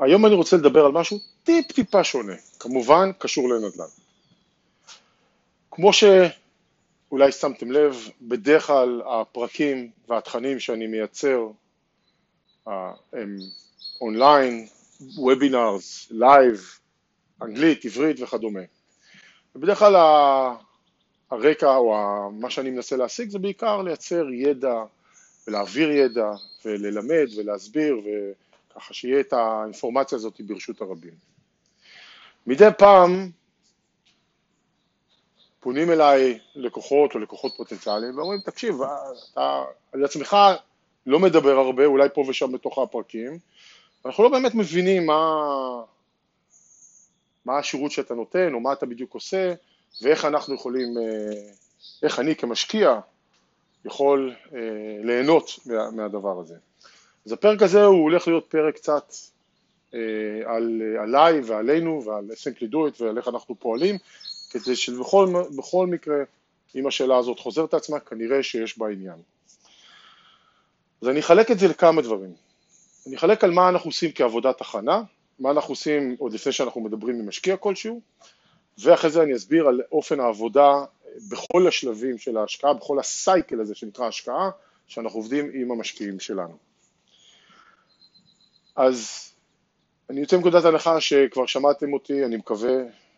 היום אני רוצה לדבר על משהו טיפ טיפה שונה, כמובן קשור לנדל"ן. כמו שאולי שמתם לב, בדרך כלל הפרקים והתכנים שאני מייצר אה, הם online, webinars, live, אנגלית, עברית וכדומה. ובדרך כלל הרקע או מה שאני מנסה להשיג זה בעיקר לייצר ידע ולהעביר ידע וללמד ולהסביר וככה שיהיה את האינפורמציה הזאת ברשות הרבים. מדי פעם פונים אליי לקוחות או לקוחות פוטנציאליים ואומרים תקשיב אתה על עצמך לא מדבר הרבה אולי פה ושם בתוך הפרקים אנחנו לא באמת מבינים מה, מה השירות שאתה נותן או מה אתה בדיוק עושה ואיך אנחנו יכולים, אה, איך אני כמשקיע יכול אה, ליהנות מה, מהדבר הזה. אז הפרק הזה הוא הולך להיות פרק קצת אה, על, עליי ועלינו ועל simply do it ועל איך אנחנו פועלים כדי שבכל מקרה אם השאלה הזאת חוזרת עצמה כנראה שיש בה עניין. אז אני אחלק את זה לכמה דברים. אני אחלק על מה אנחנו עושים כעבודת הכנה, מה אנחנו עושים עוד לפני שאנחנו מדברים עם משקיע כלשהו, ואחרי זה אני אסביר על אופן העבודה בכל השלבים של ההשקעה, בכל הסייקל הזה שנקרא השקעה, שאנחנו עובדים עם המשקיעים שלנו. אז אני יוצא מנקודת הנחה שכבר שמעתם אותי, אני מקווה,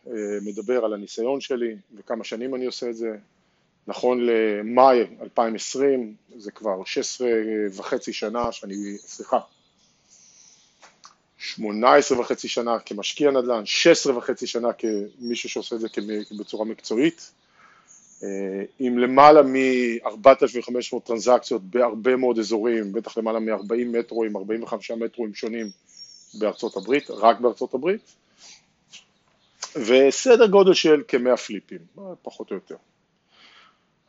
אה, מדבר על הניסיון שלי וכמה שנים אני עושה את זה. נכון למאי 2020, זה כבר 16 וחצי שנה שאני, סליחה, 18 וחצי שנה כמשקיע נדל"ן, 16 וחצי שנה כמישהו שעושה את זה בצורה מקצועית, עם למעלה מ-4,500 טרנזקציות בהרבה מאוד אזורים, בטח למעלה מ-40 מטרואים, 45 מטרואים שונים בארצות הברית, רק בארצות הברית, וסדר גודל של כמאה פליפים, פחות או יותר.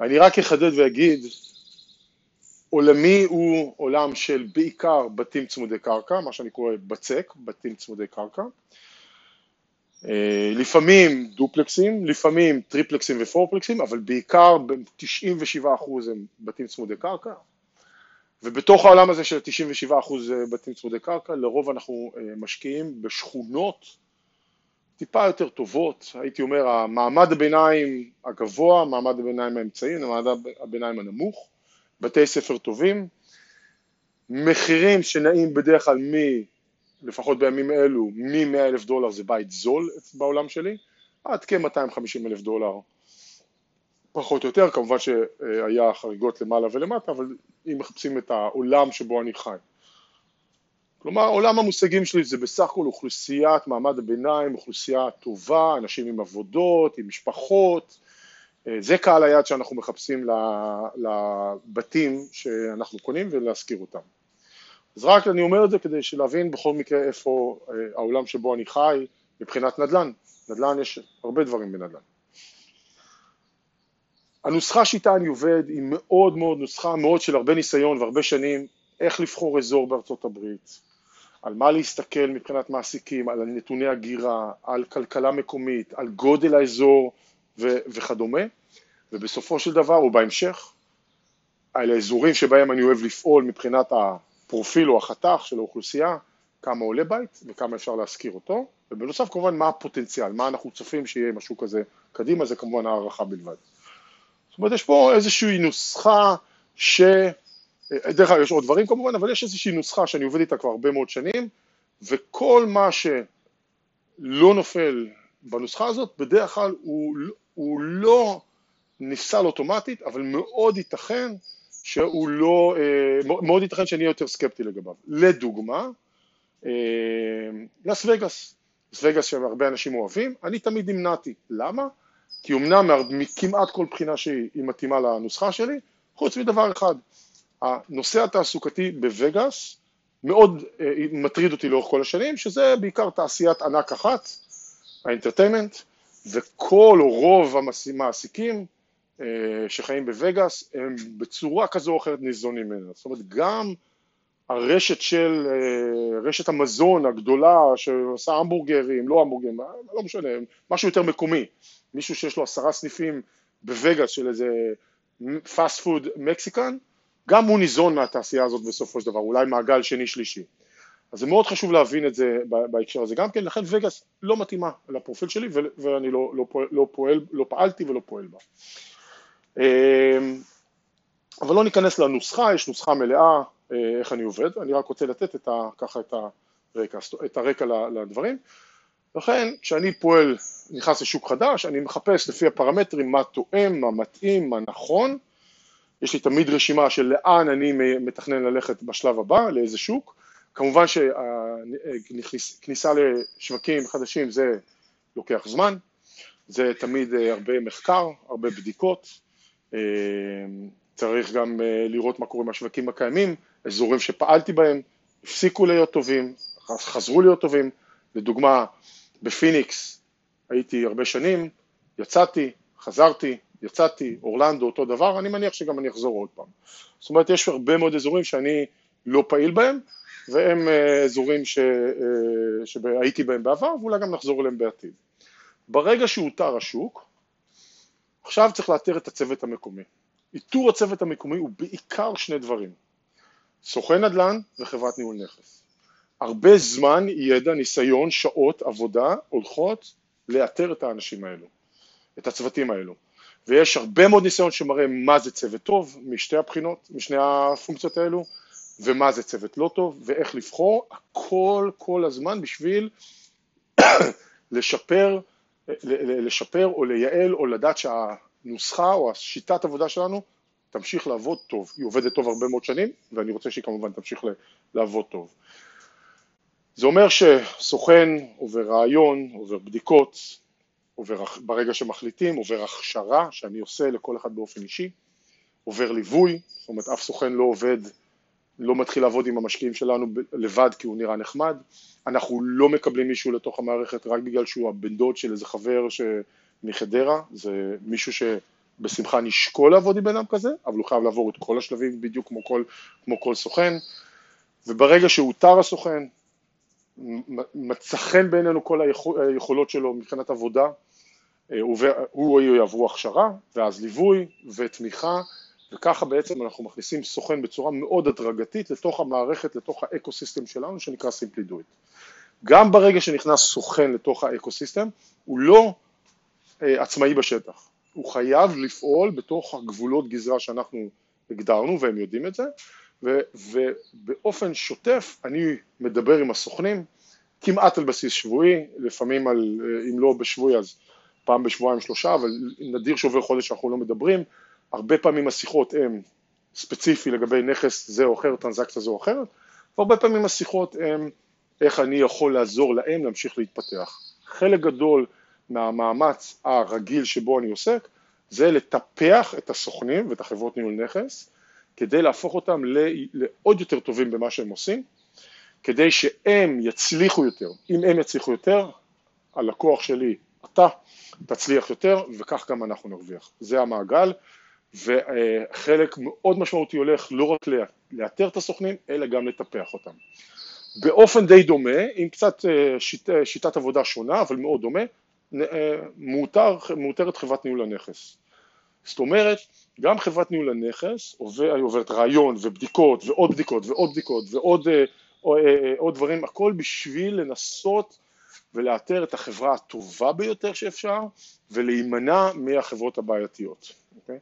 אני רק אחדד ואגיד עולמי הוא עולם של בעיקר בתים צמודי קרקע, מה שאני קורא בצק, בתים צמודי קרקע. אה, לפעמים דופלקסים, לפעמים טריפלקסים ופורפלקסים, אבל בעיקר ב-97% הם בתים צמודי קרקע. ובתוך העולם הזה של 97% בתים צמודי קרקע, לרוב אנחנו אה, משקיעים בשכונות טיפה יותר טובות, הייתי אומר המעמד הביניים הגבוה, מעמד הביניים האמצעי, מעמד הביניים הנמוך. בתי ספר טובים, מחירים שנעים בדרך כלל מ... לפחות בימים אלו, מ-100 אלף דולר זה בית זול בעולם שלי, עד כ-250 אלף דולר פחות או יותר, כמובן שהיה חריגות למעלה ולמטה, אבל אם מחפשים את העולם שבו אני חי. כלומר, עולם המושגים שלי זה בסך הכל אוכלוסיית מעמד הביניים, אוכלוסייה טובה, אנשים עם עבודות, עם משפחות, אה, זה קהל היעד שאנחנו מחפשים לבתים שאנחנו קונים ולהשכיר אותם. אז רק אני אומר את זה כדי להבין בכל מקרה איפה אה, העולם שבו אני חי מבחינת נדל"ן. נדל"ן יש הרבה דברים בנדל"ן. הנוסחה שאיתה אני עובד היא מאוד מאוד נוסחה מאוד של הרבה ניסיון והרבה שנים איך לבחור אזור בארצות הברית, על מה להסתכל מבחינת מעסיקים, על נתוני הגירה, על כלכלה מקומית, על גודל האזור ו- וכדומה, ובסופו של דבר, או בהמשך, על האזורים שבהם אני אוהב לפעול מבחינת הפרופיל או החתך של האוכלוסייה, כמה עולה בית וכמה אפשר להשכיר אותו, ובנוסף כמובן מה הפוטנציאל, מה אנחנו צופים שיהיה משהו כזה קדימה, זה כמובן הערכה בלבד. זאת אומרת, יש פה איזושהי נוסחה ש... דרך אגב, יש עוד דברים כמובן, אבל יש איזושהי נוסחה שאני עובד איתה כבר הרבה מאוד שנים, וכל מה שלא נופל בנוסחה הזאת, בדרך כלל הוא, הוא לא נפסל אוטומטית, אבל מאוד ייתכן שהוא לא, אה, מאוד ייתכן שאני יותר סקפטי לגביו. לדוגמה, אה, לס וגאס, לס וגאס שהרבה אנשים אוהבים, אני תמיד נמנעתי. למה? כי אמנם מכמעט כל בחינה שהיא מתאימה לנוסחה שלי, חוץ מדבר אחד, הנושא התעסוקתי בווגאס מאוד אה, מטריד אותי לאורך כל השנים, שזה בעיקר תעשיית ענק אחת, ה entertainment, וכל או רוב המעסיקים שחיים בווגאס הם בצורה כזו או אחרת ניזונים ממנה. זאת אומרת גם הרשת של, אה, רשת המזון הגדולה שעושה המבורגרים, לא המבורגרים, לא משנה, משהו יותר מקומי, מישהו שיש לו עשרה סניפים בווגאס של איזה fast food מקסיקן, גם הוא ניזון מהתעשייה הזאת בסופו של דבר, אולי מעגל שני שלישי. אז זה מאוד חשוב להבין את זה בהקשר הזה גם כן, לכן וגאס לא מתאימה לפרופיל שלי ואני לא, לא, פועל, לא, פועל, לא פעלתי ולא פועל בה. אמ, אבל לא ניכנס לנוסחה, יש נוסחה מלאה אה, איך אני עובד, אני רק רוצה לתת את ה, ככה את הרקע, את הרקע לדברים. לכן כשאני פועל, נכנס לשוק חדש, אני מחפש לפי הפרמטרים מה תואם, מה מתאים, מה נכון, יש לי תמיד רשימה של לאן אני מתכנן ללכת בשלב הבא, לאיזה שוק, כמובן שכניסה לשווקים חדשים זה לוקח זמן, זה תמיד אה, הרבה מחקר, הרבה בדיקות, צריך גם אה, לראות מה קורה עם השווקים הקיימים, אזורים שפעלתי בהם, הפסיקו להיות טובים, חזרו להיות טובים, לדוגמה בפיניקס הייתי הרבה שנים, יצאתי, חזרתי, יצאתי, אורלנדו אותו דבר, אני מניח שגם אני אחזור עוד פעם. זאת אומרת יש הרבה מאוד אזורים שאני לא פעיל בהם והם אה, אזורים ש... אה, שהייתי בהם בעבר ואולי גם נחזור אליהם בעתיד. ברגע שאותר השוק, עכשיו צריך לאתר את הצוות המקומי. איתור הצוות המקומי הוא בעיקר שני דברים, סוכן נדל"ן וחברת ניהול נכס. הרבה זמן, ידע, ניסיון, שעות, עבודה הולכות לאתר את האנשים האלו, את הצוותים האלו. ויש הרבה מאוד ניסיון שמראה מה זה צוות טוב משתי הבחינות, משני הפונקציות האלו, ומה זה צוות לא טוב, ואיך לבחור, הכל כל הזמן בשביל לשפר, לשפר או לייעל או לדעת שהנוסחה או השיטת עבודה שלנו תמשיך לעבוד טוב. היא עובדת טוב הרבה מאוד שנים, ואני רוצה שהיא כמובן תמשיך לעבוד טוב. זה אומר שסוכן עובר רעיון, עובר בדיקות, עובר ברגע שמחליטים, עובר הכשרה שאני עושה לכל אחד באופן אישי, עובר ליווי, זאת אומרת אף סוכן לא עובד, לא מתחיל לעבוד עם המשקיעים שלנו לבד כי הוא נראה נחמד, אנחנו לא מקבלים מישהו לתוך המערכת רק בגלל שהוא הבן דוד של איזה חבר מחדרה, זה מישהו שבשמחה נשקול לעבוד עם בן אדם כזה, אבל הוא חייב לעבור את כל השלבים בדיוק כמו כל, כמו כל סוכן, וברגע שאותר הסוכן, מצא חן בעינינו כל היכולות שלו מבחינת עבודה, אה, הוא או היא יעברו הכשרה, ואז ליווי ותמיכה, וככה בעצם אנחנו מכניסים סוכן בצורה מאוד הדרגתית לתוך המערכת, לתוך ה ecosystem שלנו שנקרא It. גם ברגע שנכנס סוכן לתוך ה ecosystem, הוא לא אה, עצמאי בשטח, הוא חייב לפעול בתוך הגבולות גזרה שאנחנו הגדרנו והם יודעים את זה, ו, ובאופן שוטף אני מדבר עם הסוכנים כמעט על בסיס שבועי, לפעמים על, אה, אם לא בשבועי אז פעם בשבועיים שלושה, אבל נדיר שעובר חודש שאנחנו לא מדברים, הרבה פעמים השיחות הן ספציפי לגבי נכס זה או אחר, טרנזקציה זו או אחרת, והרבה פעמים השיחות הן איך אני יכול לעזור להם להמשיך להתפתח. חלק גדול מהמאמץ הרגיל שבו אני עוסק זה לטפח את הסוכנים ואת החברות ניהול נכס כדי להפוך אותם לעוד יותר טובים במה שהם עושים, כדי שהם יצליחו יותר. אם הם יצליחו יותר, הלקוח שלי, אתה, תצליח יותר וכך גם אנחנו נרוויח. זה המעגל וחלק מאוד משמעותי הולך לא רק לאתר את הסוכנים אלא גם לטפח אותם. באופן די דומה, עם קצת אה, שיט, שיטת עבודה שונה אבל מאוד דומה, אה, מאותר, מאותרת חברת ניהול הנכס. זאת אומרת, גם חברת ניהול הנכס עובר, עוברת רעיון ובדיקות ועוד בדיקות ועוד בדיקות ועוד אה, עוד דברים, הכל בשביל לנסות ולאתר את החברה הטובה ביותר שאפשר ולהימנע מהחברות הבעייתיות. Okay?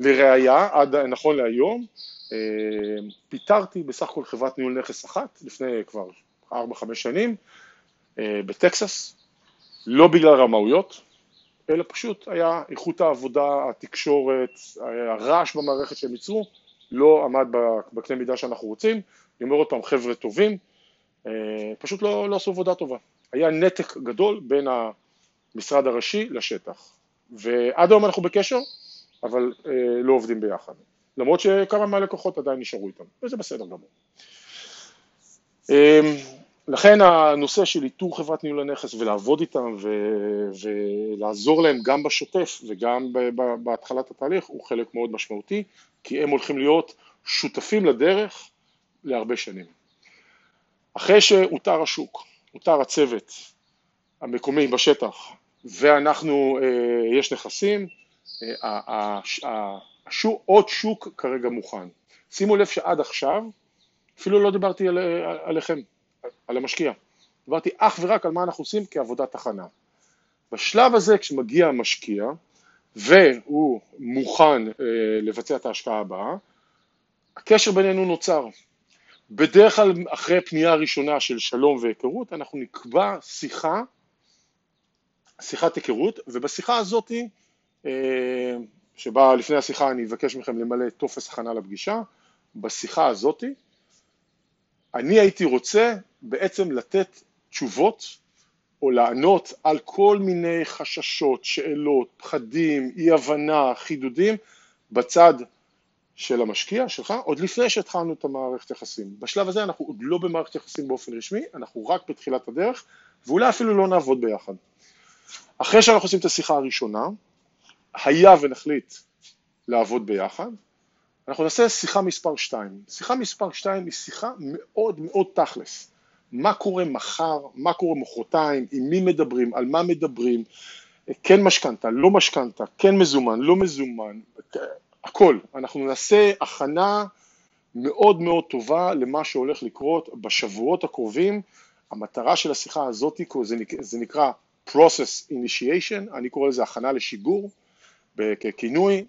לראיה, עד נכון להיום, אה, פיטרתי בסך הכל חברת ניהול נכס אחת לפני כבר 4-5 שנים אה, בטקסס, לא בגלל רמאויות, אלא פשוט היה איכות העבודה, התקשורת, הרעש במערכת שהם ייצרו, לא עמד בקנה מידה שאנחנו רוצים, אני אומר עוד פעם, חבר'ה טובים, אה, פשוט לא, לא עשו עבודה טובה. היה נתק גדול בין המשרד הראשי לשטח. ועד היום אנחנו בקשר, אבל אה, לא עובדים ביחד. למרות שכמה מהלקוחות עדיין נשארו איתם, וזה בסדר גמור. אה, לכן הנושא של איתור חברת ניהול הנכס ולעבוד איתם ו- ולעזור להם גם בשוטף וגם בהתחלת התהליך הוא חלק מאוד משמעותי, כי הם הולכים להיות שותפים לדרך להרבה שנים. אחרי שהותר השוק, הותר הצוות המקומי בשטח ואנחנו, אה, יש נכסים, השוק, עוד שוק כרגע מוכן. שימו לב שעד עכשיו אפילו לא דיברתי על, עליכם, על המשקיע. דיברתי אך ורק על מה אנחנו עושים כעבודת הכנה. בשלב הזה כשמגיע המשקיע והוא מוכן אה, לבצע את ההשקעה הבאה, הקשר בינינו נוצר. בדרך כלל אחרי פנייה ראשונה של שלום והיכרות אנחנו נקבע שיחה, שיחת היכרות, ובשיחה הזאת, אה, שבה לפני השיחה אני אבקש מכם למלא טופס הכנה לפגישה, בשיחה הזאת אני הייתי רוצה בעצם לתת תשובות או לענות על כל מיני חששות, שאלות, פחדים, אי הבנה, חידודים בצד של המשקיע שלך, עוד לפני שהתחלנו את המערכת יחסים. בשלב הזה אנחנו עוד לא במערכת יחסים באופן רשמי, אנחנו רק בתחילת הדרך, ואולי אפילו לא נעבוד ביחד. אחרי שאנחנו עושים את השיחה הראשונה, היה ונחליט לעבוד ביחד, אנחנו נעשה שיחה מספר 2. שיחה מספר 2 היא שיחה מאוד מאוד תכלס. מה קורה מחר, מה קורה מחרתיים, עם מי מדברים, על מה מדברים, כן משכנתה, לא משכנתה, כן מזומן, לא מזומן, הכל. אנחנו נעשה הכנה מאוד מאוד טובה למה שהולך לקרות בשבועות הקרובים. המטרה של השיחה הזאת זה, נקרא process initiation, אני קורא לזה הכנה לשיגור ככינוי.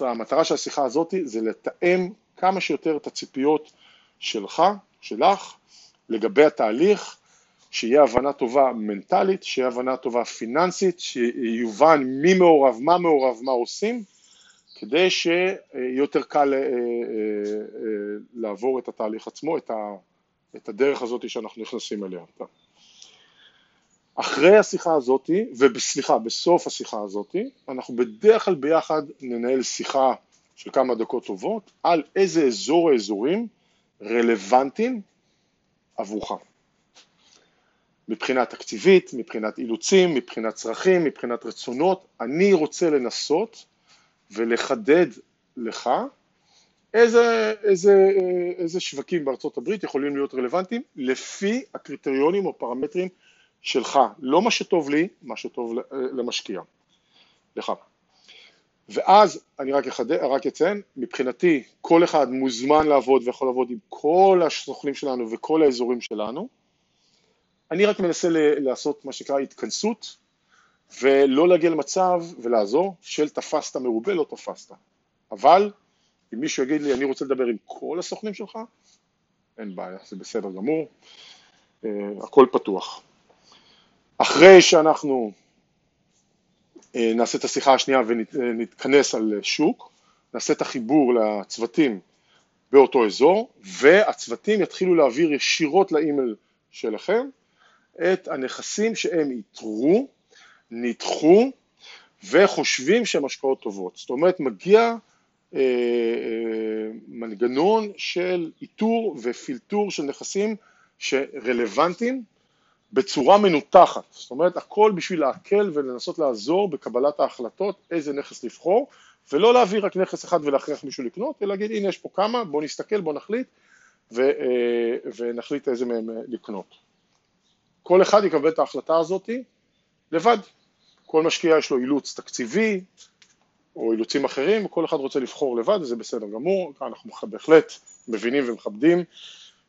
המטרה של השיחה הזאת זה לתאם כמה שיותר את הציפיות שלך, שלך, לגבי התהליך, שיהיה הבנה טובה מנטלית, שיהיה הבנה טובה פיננסית, שיובן מי מעורב, מה מעורב, מה עושים, כדי שיהיה יותר קל אה, אה, אה, לעבור את התהליך עצמו, את הדרך הזאת שאנחנו נכנסים אליה. אחרי השיחה הזאת, וסליחה, בסוף השיחה הזאת, אנחנו בדרך כלל ביחד ננהל שיחה של כמה דקות טובות על איזה אזור האזורים רלוונטיים עבורך. מבחינה תקציבית, מבחינת אילוצים, מבחינת צרכים, מבחינת רצונות, אני רוצה לנסות ולחדד לך איזה, איזה, איזה שווקים בארצות הברית יכולים להיות רלוונטיים לפי הקריטריונים או פרמטרים שלך, לא מה שטוב לי, מה שטוב למשקיע, לך. ואז אני רק, אחד, רק אציין, מבחינתי כל אחד מוזמן לעבוד ויכול לעבוד עם כל הסוכנים שלנו וכל האזורים שלנו. אני רק מנסה לעשות מה שנקרא התכנסות ולא להגיע למצב ולעזור של תפסת מרובה לא תפסת. אבל אם מישהו יגיד לי אני רוצה לדבר עם כל הסוכנים שלך, אין בעיה, זה בסדר גמור, אה, הכל פתוח. אחרי שאנחנו אה, נעשה את השיחה השנייה ונתכנס על שוק, נעשה את החיבור לצוותים באותו אזור, והצוותים יתחילו להעביר ישירות לאימייל שלכם את הנכסים שהם איתרו, ניתחו וחושבים שהם השקעות טובות. זאת אומרת, מגיע אה, אה, מנגנון של איתור ופילטור של נכסים שרלוונטיים בצורה מנותחת, זאת אומרת הכל בשביל להקל ולנסות לעזור בקבלת ההחלטות איזה נכס לבחור ולא להביא רק נכס אחד ולהכריח מישהו לקנות, אלא להגיד הנה יש פה כמה, בוא נסתכל, בוא נחליט ו, אה, ונחליט איזה מהם אה, לקנות. כל אחד יקבל את ההחלטה הזאת לבד, כל משקיע יש לו אילוץ תקציבי או אילוצים אחרים, כל אחד רוצה לבחור לבד וזה בסדר גמור, אנחנו בהחלט מבינים ומכבדים,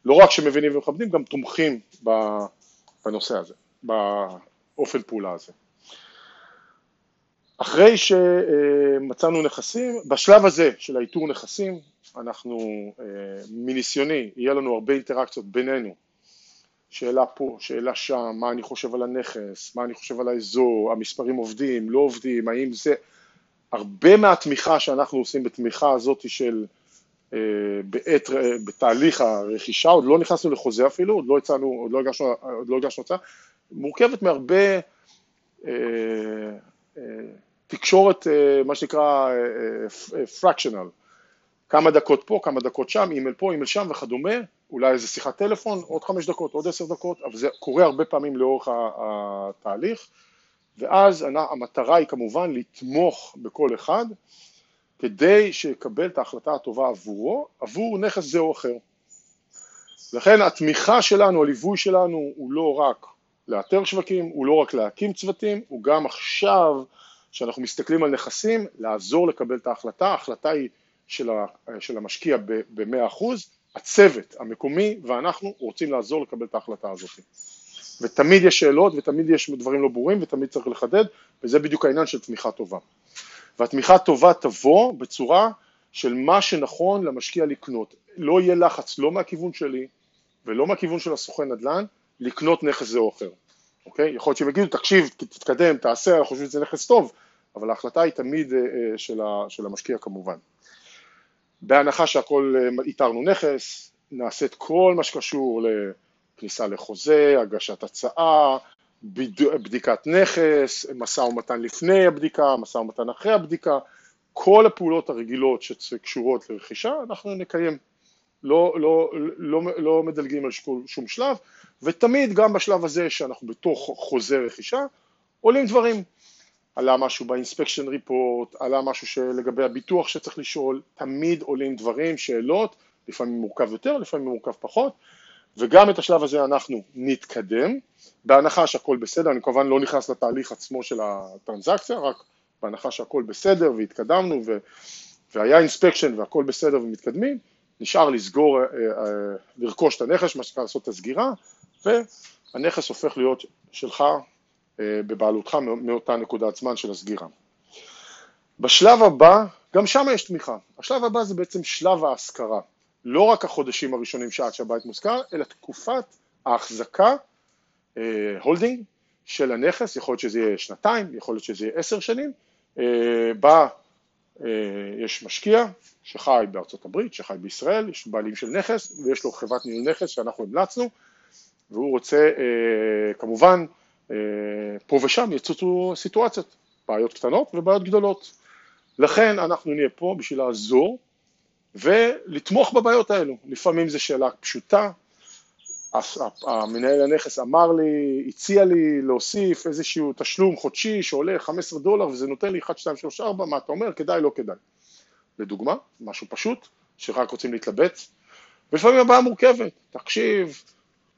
לא רק שמבינים ומכבדים, גם תומכים ב... בנושא הזה, באופן פעולה הזה. אחרי שמצאנו נכסים, בשלב הזה של האיתור נכסים, אנחנו, מניסיוני, יהיה לנו הרבה אינטראקציות בינינו, שאלה פה, שאלה שם, מה אני חושב על הנכס, מה אני חושב על האזור, המספרים עובדים, לא עובדים, האם זה, הרבה מהתמיכה שאנחנו עושים בתמיכה הזאת של אה, בעת, בתהליך הרכישה, עוד לא נכנסנו לחוזה אפילו, עוד לא הצענו, עוד לא הגשנו, עוד לא הגשנו הצעה, מורכבת מהרבה אה, אה, תקשורת, אה, מה שנקרא פרקשנל, אה, כמה דקות פה, כמה דקות שם, אימייל פה, אימייל שם וכדומה, אולי איזה שיחת טלפון, עוד חמש דקות, עוד עשר דקות, אבל זה קורה הרבה פעמים לאורך התהליך, ואז המטרה היא כמובן לתמוך בכל אחד, כדי שיקבל את ההחלטה הטובה עבורו, עבור נכס זה או אחר. לכן התמיכה שלנו, הליווי שלנו, הוא לא רק לאתר שווקים, הוא לא רק להקים צוותים, הוא גם עכשיו, כשאנחנו מסתכלים על נכסים, לעזור לקבל את ההחלטה, ההחלטה היא של, המשקיע ב-100%, הצוות המקומי ואנחנו רוצים לעזור לקבל את ההחלטה הזאת. ותמיד יש שאלות ותמיד יש דברים לא ברורים ותמיד צריך לחדד וזה בדיוק העניין של תמיכה טובה. והתמיכה הטובה תבוא בצורה של מה שנכון למשקיע לקנות. לא יהיה לחץ לא מהכיוון שלי ולא מהכיוון של הסוכן נדל"ן לקנות נכס זה או אחר, אוקיי? יכול להיות שהם יגידו תקשיב, תתקדם, תעשה, אנחנו חושבים שזה נכס טוב, אבל ההחלטה היא תמיד אה, אה, של המשקיע כמובן. בהנחה שהכל אה, איתרנו נכס, נעשה את כל מה שקשור לכניסה לחוזה, הגשת הצעה, בדיקת נכס, משא ומתן לפני הבדיקה, משא ומתן אחרי הבדיקה, כל הפעולות הרגילות שקשורות לרכישה אנחנו נקיים, לא, לא, לא, לא מדלגים על שום שלב ותמיד גם בשלב הזה שאנחנו בתוך חוזה רכישה עולים דברים, עלה משהו באינספקשן ריפורט, עלה משהו שלגבי הביטוח שצריך לשאול, תמיד עולים דברים, שאלות, לפעמים מורכב יותר, לפעמים מורכב פחות וגם את השלב הזה אנחנו נתקדם, בהנחה שהכל בסדר, אני כמובן לא נכנס לתהליך עצמו של הטרנזקציה, רק בהנחה שהכל בסדר והתקדמנו ו... והיה inspection והכל בסדר ומתקדמים, נשאר לסגור, אה, אה, לרכוש את הנכס, מה שנקרא לעשות את הסגירה, והנכס הופך להיות שלך אה, בבעלותך מאותה נקודת זמן של הסגירה. בשלב הבא, גם שם יש תמיכה. השלב הבא זה בעצם שלב ההשכרה. לא רק החודשים הראשונים שעד שהבית מושכר, אלא תקופת ההחזקה, holding, uh, של הנכס, יכול להיות שזה יהיה שנתיים, יכול להיות שזה יהיה עשר שנים, uh, בה uh, יש משקיע שחי בארצות הברית, שחי בישראל, יש בעלים של נכס ויש לו חברת ניהול נכס שאנחנו המלצנו והוא רוצה כמובן פה ושם יצוצו סיטואציות, בעיות קטנות ובעיות גדולות. לכן אנחנו נהיה פה בשביל לעזור ולתמוך בבעיות האלו. לפעמים זו שאלה פשוטה, המנהל הנכס אמר לי, הציע לי להוסיף איזשהו תשלום חודשי שעולה 15 דולר וזה נותן לי 1, 2, 3, 4, מה אתה אומר, כדאי, לא כדאי. לדוגמה, משהו פשוט, שרק רוצים להתלבט, ולפעמים הבעיה מורכבת, תקשיב,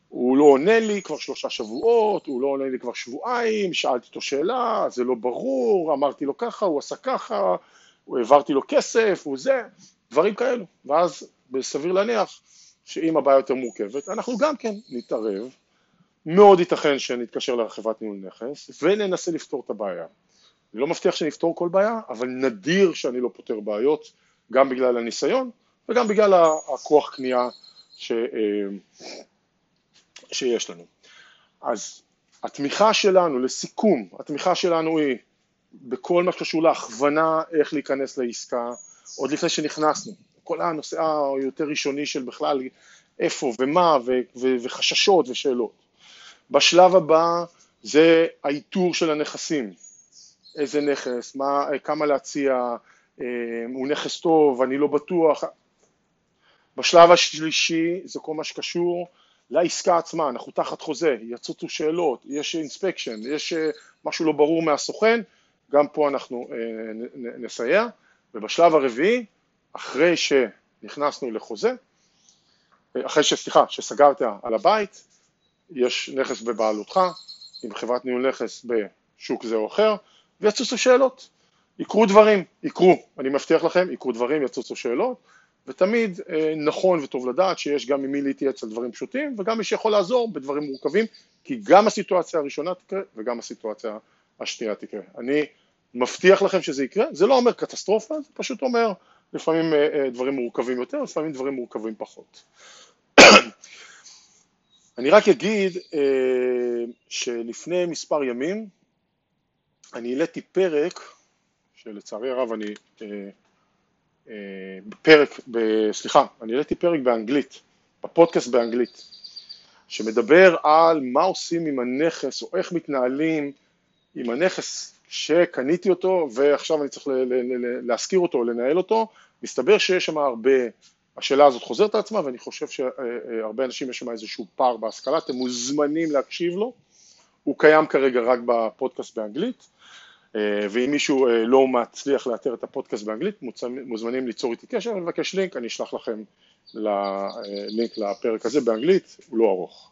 הוא לא עונה לי כבר שלושה שבועות, הוא לא עונה לי כבר שבועיים, שאלתי אותו שאלה, זה לא ברור, אמרתי לו ככה, הוא עשה ככה, העברתי לו כסף, הוא זה, דברים כאלו, ואז סביר להניח שאם הבעיה יותר מורכבת, אנחנו גם כן נתערב, מאוד ייתכן שנתקשר לחברת ניהול נכס וננסה לפתור את הבעיה. אני לא מבטיח שנפתור כל בעיה, אבל נדיר שאני לא פותר בעיות, גם בגלל הניסיון וגם בגלל הכוח קנייה ש, אה, שיש לנו. אז התמיכה שלנו, לסיכום, התמיכה שלנו היא בכל מה שקשור להכוונה איך להיכנס לעסקה, עוד לפני שנכנסנו, כל הנושא היותר ראשוני של בכלל איפה ומה ו- ו- וחששות ושאלות. בשלב הבא זה האיתור של הנכסים, איזה נכס, מה, כמה להציע, אה, הוא נכס טוב, אני לא בטוח. בשלב השלישי זה כל מה שקשור לעסקה עצמה, אנחנו תחת חוזה, יצוצו שאלות, יש אינספקשן, יש אה, משהו לא ברור מהסוכן, גם פה אנחנו אה, נסייע. ובשלב הרביעי, אחרי שנכנסנו לחוזה, אחרי שסליחה, שסגרת על הבית, יש נכס בבעלותך עם חברת ניהול נכס בשוק זה או אחר, ויצוצו שאלות, יקרו דברים, יקרו, אני מבטיח לכם, יקרו דברים, יצוצו שאלות, ותמיד אה, נכון וטוב לדעת שיש גם עם מי להתייעץ על דברים פשוטים וגם מי שיכול לעזור בדברים מורכבים, כי גם הסיטואציה הראשונה תקרה וגם הסיטואציה השנייה תקרה. אני מבטיח לכם שזה יקרה, זה לא אומר קטסטרופה, זה פשוט אומר לפעמים אה, אה, דברים מורכבים יותר, לפעמים דברים מורכבים פחות. אני רק אגיד אה, שלפני מספר ימים אני העליתי פרק, שלצערי הרב אני, פרק, סליחה, אני העליתי פרק באנגלית, בפודקאסט באנגלית, שמדבר על מה עושים עם הנכס או איך מתנהלים עם הנכס שקניתי אותו ועכשיו אני צריך להשכיר אותו או לנהל אותו, מסתבר שיש שם הרבה, השאלה הזאת חוזרת על עצמה ואני חושב שהרבה אנשים יש שם איזשהו פער בהשכלה, אתם מוזמנים להקשיב לו, הוא קיים כרגע רק בפודקאסט באנגלית. ואם מישהו לא מצליח לאתר את הפודקאסט באנגלית מוזמנים ליצור איתי קשר ולבקש לינק, אני אשלח לכם לינק לפרק הזה באנגלית, הוא לא ארוך.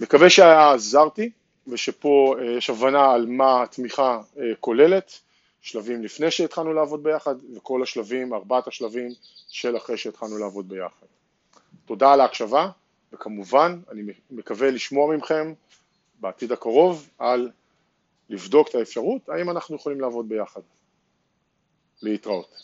מקווה שעזרתי ושפה אה, יש הבנה על מה התמיכה אה, כוללת, שלבים לפני שהתחלנו לעבוד ביחד וכל השלבים, ארבעת השלבים של אחרי שהתחלנו לעבוד ביחד. תודה על ההקשבה וכמובן אני מקווה לשמוע ממכם בעתיד הקרוב על לבדוק את האפשרות האם אנחנו יכולים לעבוד ביחד. להתראות.